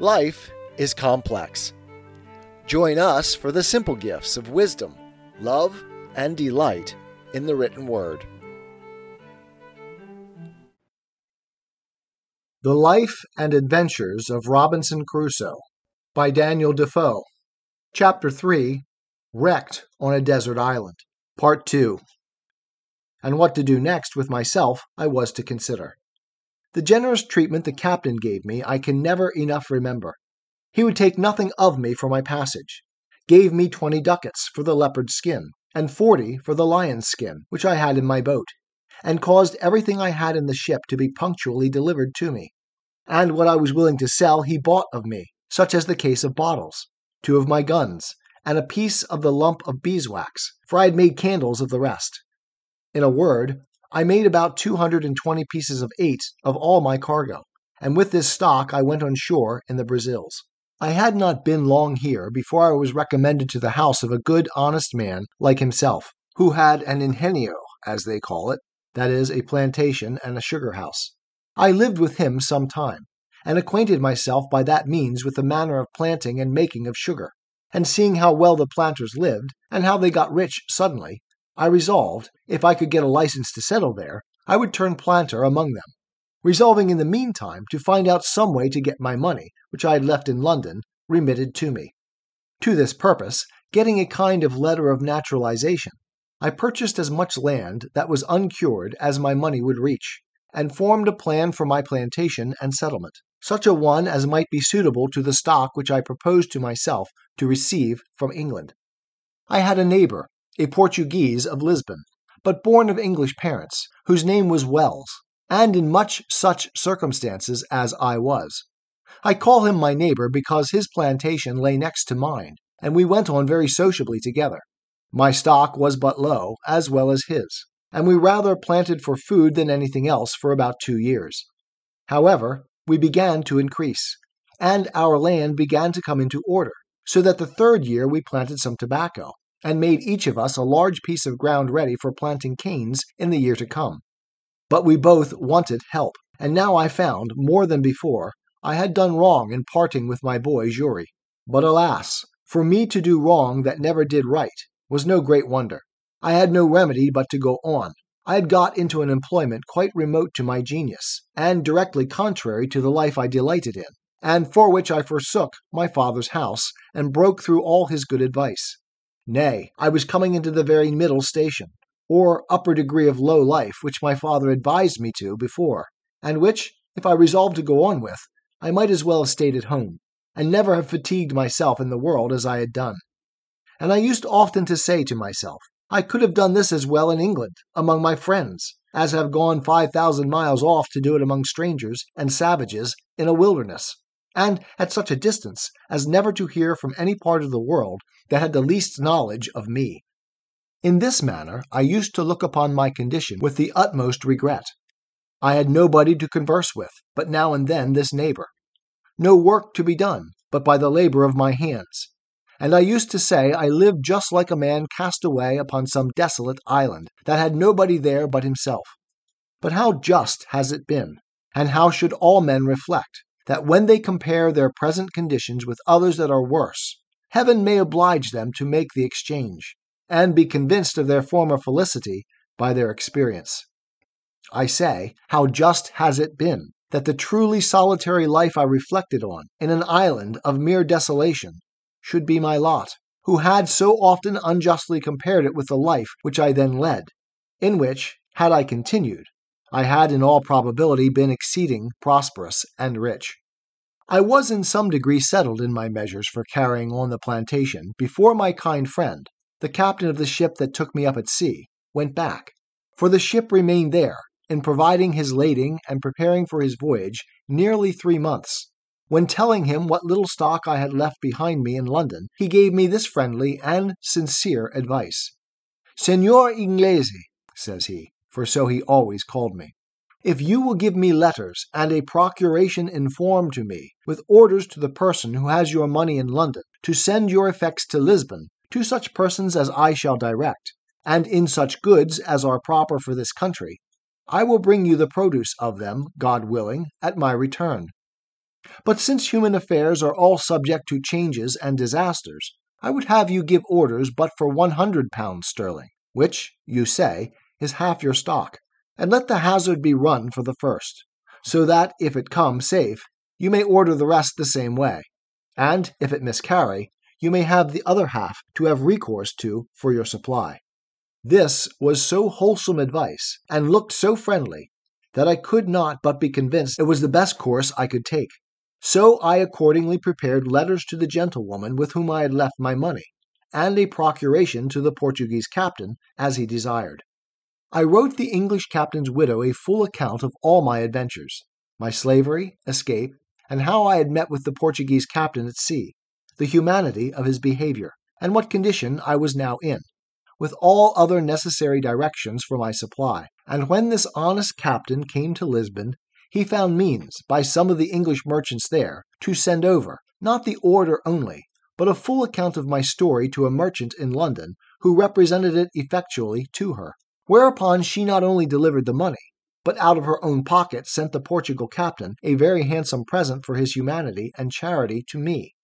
Life is complex. Join us for the simple gifts of wisdom, love, and delight in the written word. The Life and Adventures of Robinson Crusoe by Daniel Defoe. Chapter 3 Wrecked on a Desert Island. Part 2. And what to do next with myself I was to consider. The generous treatment the captain gave me I can never enough remember. He would take nothing of me for my passage, gave me twenty ducats for the leopard's skin, and forty for the lion's skin, which I had in my boat, and caused everything I had in the ship to be punctually delivered to me. And what I was willing to sell he bought of me, such as the case of bottles, two of my guns, and a piece of the lump of beeswax, for I had made candles of the rest. In a word, I made about 220 pieces of eight of all my cargo, and with this stock I went on shore in the Brazils. I had not been long here before I was recommended to the house of a good, honest man like himself, who had an ingenio, as they call it, that is, a plantation and a sugar house. I lived with him some time, and acquainted myself by that means with the manner of planting and making of sugar, and seeing how well the planters lived, and how they got rich suddenly, I resolved, if I could get a license to settle there, I would turn planter among them, resolving in the meantime to find out some way to get my money, which I had left in London, remitted to me. To this purpose, getting a kind of letter of naturalization, I purchased as much land that was uncured as my money would reach, and formed a plan for my plantation and settlement, such a one as might be suitable to the stock which I proposed to myself to receive from England. I had a neighbor a Portuguese of Lisbon, but born of English parents, whose name was Wells, and in much such circumstances as I was. I call him my neighbor because his plantation lay next to mine, and we went on very sociably together. My stock was but low, as well as his, and we rather planted for food than anything else for about two years. However, we began to increase, and our land began to come into order, so that the third year we planted some tobacco, and made each of us a large piece of ground ready for planting canes in the year to come. But we both wanted help, and now I found, more than before, I had done wrong in parting with my boy Xury. But alas, for me to do wrong that never did right was no great wonder. I had no remedy but to go on. I had got into an employment quite remote to my genius, and directly contrary to the life I delighted in, and for which I forsook my father's house and broke through all his good advice. Nay, I was coming into the very middle station, or upper degree of low life which my father advised me to before, and which, if I resolved to go on with, I might as well have stayed at home, and never have fatigued myself in the world as I had done. And I used often to say to myself, I could have done this as well in England, among my friends, as have gone five thousand miles off to do it among strangers and savages in a wilderness and at such a distance as never to hear from any part of the world that had the least knowledge of me. In this manner I used to look upon my condition with the utmost regret. I had nobody to converse with, but now and then this neighbor. No work to be done, but by the labor of my hands. And I used to say I lived just like a man cast away upon some desolate island that had nobody there but himself. But how just has it been, and how should all men reflect, that when they compare their present conditions with others that are worse, heaven may oblige them to make the exchange, and be convinced of their former felicity by their experience. I say, how just has it been that the truly solitary life I reflected on in an island of mere desolation should be my lot, who had so often unjustly compared it with the life which I then led, in which, had I continued, I had in all probability been exceeding prosperous and rich. I was in some degree settled in my measures for carrying on the plantation before my kind friend, the captain of the ship that took me up at sea, went back, for the ship remained there, in providing his lading and preparing for his voyage, nearly three months. When telling him what little stock I had left behind me in London, he gave me this friendly and sincere advice. Senor Inglese, says he, for so he always called me. If you will give me letters and a procuration in form to me, with orders to the person who has your money in London to send your effects to Lisbon, to such persons as I shall direct, and in such goods as are proper for this country, I will bring you the produce of them, God willing, at my return. But since human affairs are all subject to changes and disasters, I would have you give orders but for one hundred pounds sterling, which, you say, is half your stock, and let the hazard be run for the first, so that if it come safe, you may order the rest the same way, and if it miscarry, you may have the other half to have recourse to for your supply. This was so wholesome advice, and looked so friendly, that I could not but be convinced it was the best course I could take. So I accordingly prepared letters to the gentlewoman with whom I had left my money, and a procuration to the Portuguese captain, as he desired. I wrote the English captain's widow a full account of all my adventures, my slavery, escape, and how I had met with the Portuguese captain at sea, the humanity of his behavior, and what condition I was now in, with all other necessary directions for my supply. And when this honest captain came to Lisbon, he found means, by some of the English merchants there, to send over, not the order only, but a full account of my story to a merchant in London, who represented it effectually to her. Whereupon she not only delivered the money, but out of her own pocket sent the Portugal captain a very handsome present for his humanity and charity to me.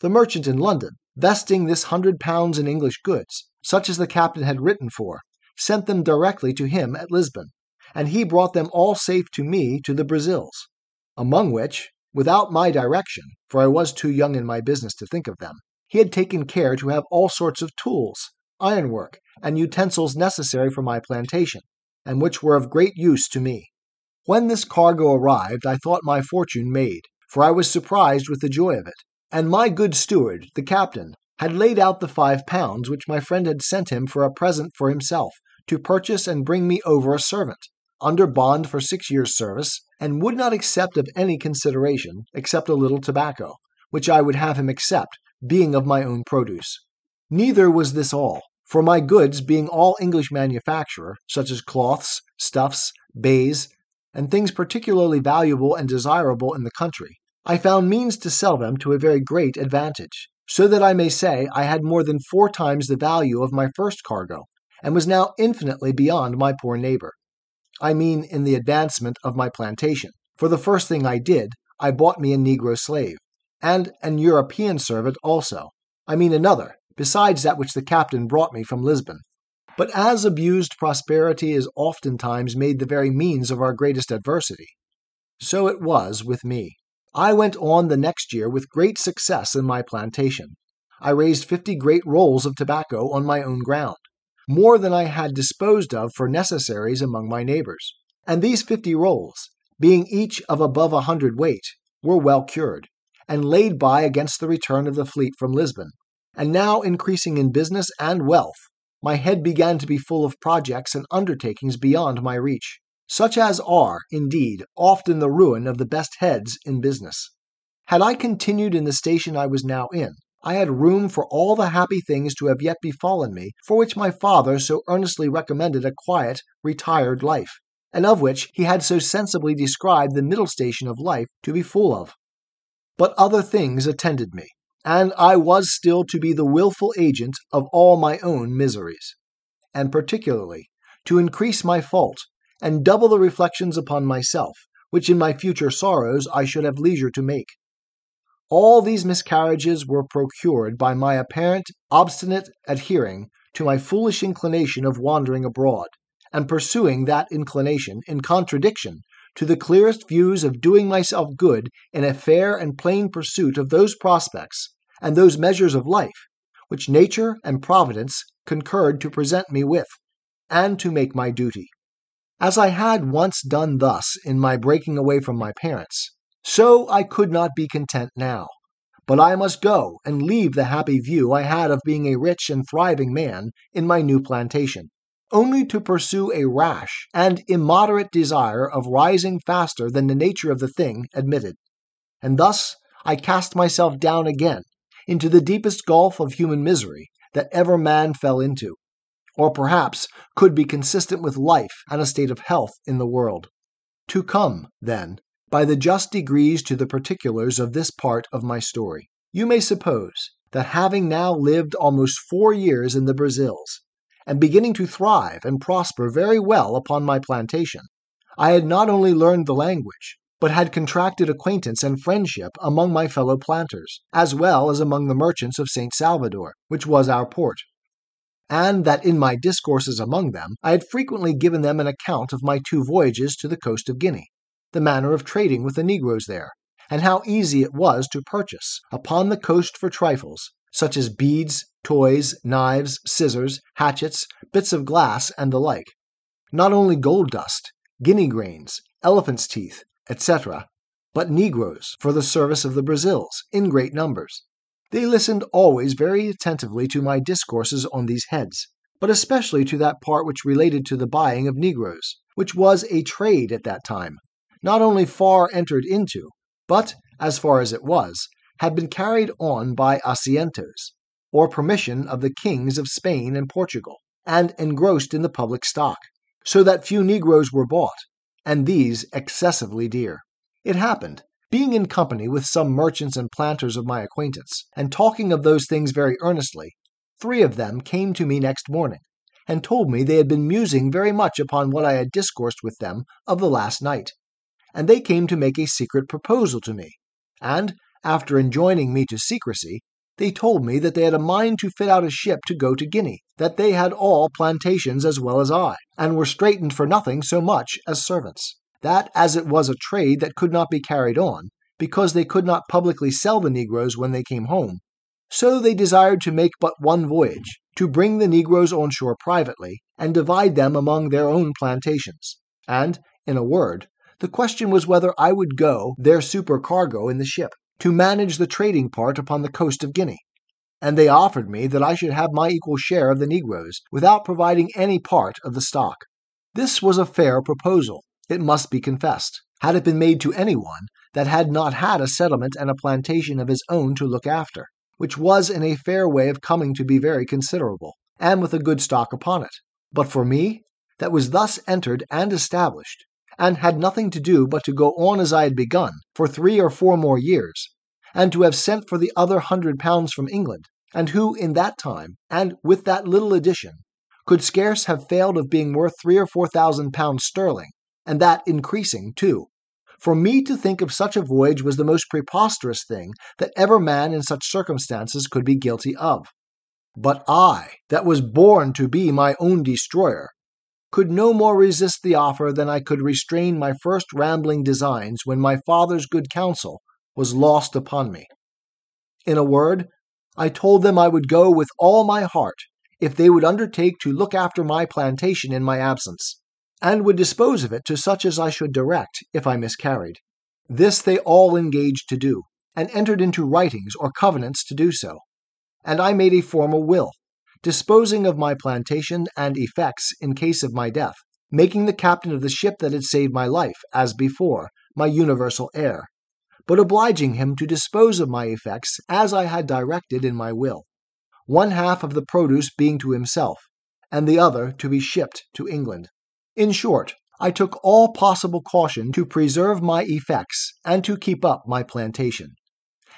The merchant in London, vesting this hundred pounds in English goods, such as the captain had written for, sent them directly to him at Lisbon, and he brought them all safe to me to the Brazils, among which, without my direction, for I was too young in my business to think of them, he had taken care to have all sorts of tools, ironwork, and utensils necessary for my plantation, and which were of great use to me. When this cargo arrived, I thought my fortune made, for I was surprised with the joy of it, and my good steward, the captain, had laid out the five pounds which my friend had sent him for a present for himself, to purchase and bring me over a servant, under bond for six years' service, and would not accept of any consideration, except a little tobacco, which I would have him accept, being of my own produce. Neither was this all, for my goods being all English manufacture, such as cloths, stuffs, baize, and things particularly valuable and desirable in the country, I found means to sell them to a very great advantage, so that I may say I had more than four times the value of my first cargo, and was now infinitely beyond my poor neighbor. I mean in the advancement of my plantation. For the first thing I did, I bought me a Negro slave, and an European servant also. I mean another, besides that which the captain brought me from Lisbon. But as abused prosperity is oftentimes made the very means of our greatest adversity, so it was with me. I went on the next year with great success in my plantation. I raised fifty great rolls of tobacco on my own ground more than I had disposed of for necessaries among my neighbors. And these fifty rolls, being each of above a hundred weight, were well cured, and laid by against the return of the fleet from Lisbon. And now, increasing in business and wealth, my head began to be full of projects and undertakings beyond my reach, such as are, indeed, often the ruin of the best heads in business. Had I continued in the station I was now in, I had room for all the happy things to have yet befallen me, for which my father so earnestly recommended a quiet, retired life, and of which he had so sensibly described the middle station of life to be full of. But other things attended me, and I was still to be the wilful agent of all my own miseries, and particularly to increase my fault, and double the reflections upon myself, which in my future sorrows I should have leisure to make. All these miscarriages were procured by my apparent obstinate adhering to my foolish inclination of wandering abroad, and pursuing that inclination in contradiction to the clearest views of doing myself good in a fair and plain pursuit of those prospects and those measures of life which nature and providence concurred to present me with, and to make my duty. As I had once done thus in my breaking away from my parents, so I could not be content now. But I must go and leave the happy view I had of being a rich and thriving man in my new plantation, only to pursue a rash and immoderate desire of rising faster than the nature of the thing admitted. And thus I cast myself down again into the deepest gulf of human misery that ever man fell into, or perhaps could be consistent with life and a state of health in the world. To come, then, by the just degrees to the particulars of this part of my story. You may suppose that having now lived almost four years in the Brazils, and beginning to thrive and prosper very well upon my plantation, I had not only learned the language, but had contracted acquaintance and friendship among my fellow planters, as well as among the merchants of St. Salvador, which was our port. And that in my discourses among them I had frequently given them an account of my two voyages to the coast of Guinea, the manner of trading with the negroes there, and how easy it was to purchase upon the coast for trifles, such as beads, toys, knives, scissors, hatchets, bits of glass, and the like. Not only gold dust, guinea grains, elephant's teeth, etc., but negroes for the service of the Brazils, in great numbers. They listened always very attentively to my discourses on these heads, but especially to that part which related to the buying of negroes, which was a trade at that time, not only far entered into, but, as far as it was, had been carried on by asientos, or permission of the kings of Spain and Portugal, and engrossed in the public stock, so that few negroes were bought, and these excessively dear. It happened, being in company with some merchants and planters of my acquaintance, and talking of those things very earnestly, three of them came to me next morning, and told me they had been musing very much upon what I had discoursed with them of the last night, and they came to make a secret proposal to me, and, after enjoining me to secrecy, they told me that they had a mind to fit out a ship to go to Guinea, that they had all plantations as well as I, and were straitened for nothing so much as servants. That as it was a trade that could not be carried on, because they could not publicly sell the negroes when they came home, so they desired to make but one voyage, to bring the negroes on shore privately, and divide them among their own plantations. And, in a word, the question was whether I would go their supercargo in the ship, to manage the trading part upon the coast of Guinea, and they offered me that I should have my equal share of the negroes, without providing any part of the stock. This was a fair proposal, it must be confessed, had it been made to any one that had not had a settlement and a plantation of his own to look after, which was in a fair way of coming to be very considerable, and with a good stock upon it. But for me, that was thus entered and established, and had nothing to do but to go on as I had begun for three or four more years, and to have sent for the other hundred pounds from England, and who in that time, and with that little addition, could scarce have failed of being worth three or four thousand pounds sterling, and that increasing too. For me to think of such a voyage was the most preposterous thing that ever man in such circumstances could be guilty of. But I, that was born to be my own destroyer, could no more resist the offer than I could restrain my first rambling designs when my father's good counsel was lost upon me. In a word, I told them I would go with all my heart if they would undertake to look after my plantation in my absence, and would dispose of it to such as I should direct if I miscarried. This they all engaged to do, and entered into writings or covenants to do so, and I made a formal will disposing of my plantation and effects in case of my death, making the captain of the ship that had saved my life, as before, my universal heir, but obliging him to dispose of my effects as I had directed in my will, one half of the produce being to himself, and the other to be shipped to England. In short, I took all possible caution to preserve my effects and to keep up my plantation.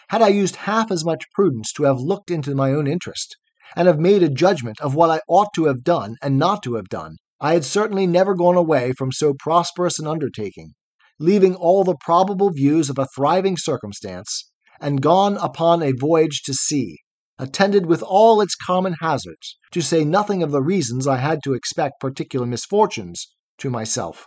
Had I used half as much prudence to have looked into my own interest, and have made a judgment of what I ought to have done and not to have done, I had certainly never gone away from so prosperous an undertaking, leaving all the probable views of a thriving circumstance, and gone upon a voyage to sea, attended with all its common hazards, to say nothing of the reasons I had to expect particular misfortunes to myself.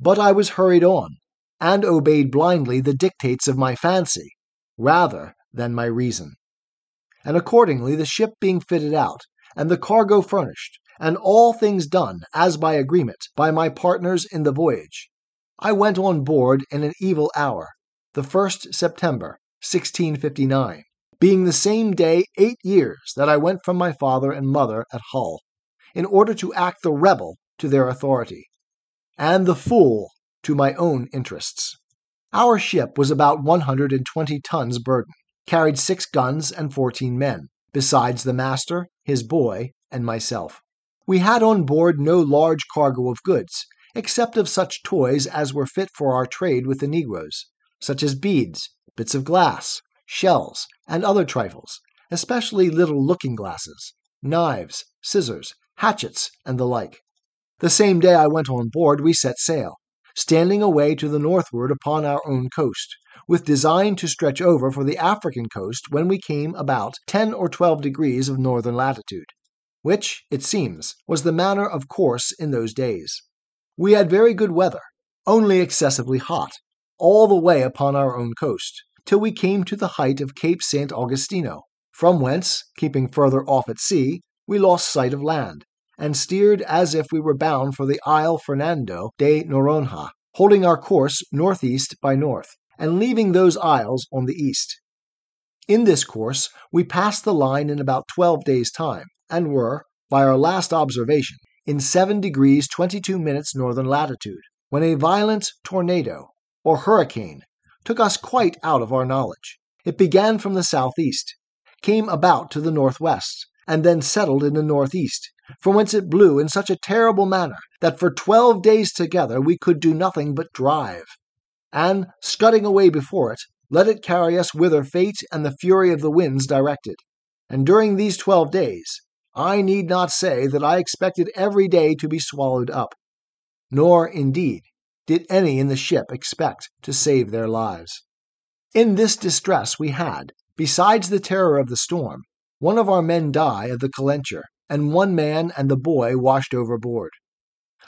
But I was hurried on, and obeyed blindly the dictates of my fancy, rather than my reason and accordingly the ship being fitted out, and the cargo furnished, and all things done, as by agreement, by my partners in the voyage, I went on board in an evil hour, the 1st September, 1659, being the same day eight years that I went from my father and mother at Hull, in order to act the rebel to their authority, and the fool to my own interests. Our ship was about 120 tons burden carried six guns and fourteen men, besides the master, his boy, and myself. We had on board no large cargo of goods, except of such toys as were fit for our trade with the negroes, such as beads, bits of glass, shells, and other trifles, especially little looking glasses, knives, scissors, hatchets, and the like. The same day I went on board, we set sail, standing away to the northward upon our own coast, with design to stretch over for the African coast when we came about 10 or 12 degrees of northern latitude, which, it seems, was the manner of course in those days. We had very good weather, only excessively hot, all the way upon our own coast, till we came to the height of Cape St. Augustino, from whence, keeping further off at sea, we lost sight of land, and steered as if we were bound for the Isle Fernando de Noronha, holding our course northeast by north, and leaving those isles on the east. In this course, we passed the line in about twelve days' time, and were, by our last observation, in 7 degrees 22 minutes northern latitude, when a violent tornado, or hurricane, took us quite out of our knowledge. It began from the southeast, came about to the northwest, and then settled in the northeast, from whence it blew in such a terrible manner that for twelve days together we could do nothing but drive, and, scudding away before it, let it carry us whither fate and the fury of the winds directed. And during these twelve days, I need not say that I expected every day to be swallowed up, nor, indeed, did any in the ship expect to save their lives. In this distress we had, besides the terror of the storm, one of our men die of the calenture, and one man and the boy washed overboard.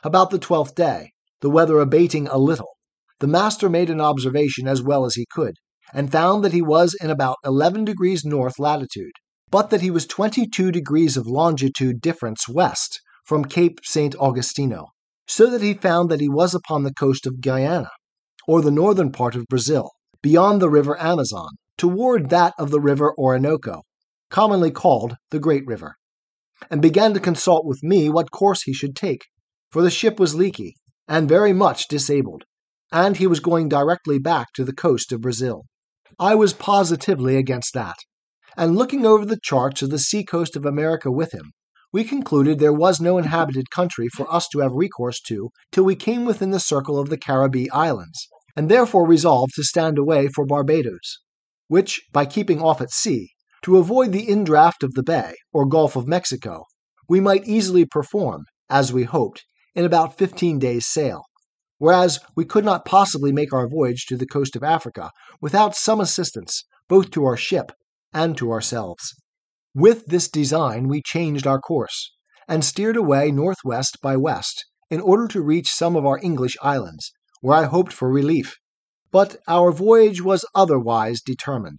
About the twelfth day, the weather abating a little, the master made an observation as well as he could, and found that he was in about 11 degrees north latitude, but that he was 22 degrees of longitude difference west from Cape St. Augustino, so that he found that he was upon the coast of Guyana, or the northern part of Brazil, beyond the river Amazon, toward that of the river Orinoco, commonly called the Great River and began to consult with me what course he should take, for the ship was leaky and very much disabled, and he was going directly back to the coast of Brazil. I was positively against that, and looking over the charts of the seacoast of America with him, we concluded there was no inhabited country for us to have recourse to till we came within the circle of the Caribbee Islands, and therefore resolved to stand away for Barbados, which, by keeping off at sea, to avoid the indraft of the Bay, or Gulf of Mexico, we might easily perform, as we hoped, in about fifteen days' sail, whereas we could not possibly make our voyage to the coast of Africa without some assistance both to our ship and to ourselves. With this design we changed our course, and steered away northwest by west in order to reach some of our English islands, where I hoped for relief. But our voyage was otherwise determined.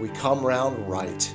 we come round right.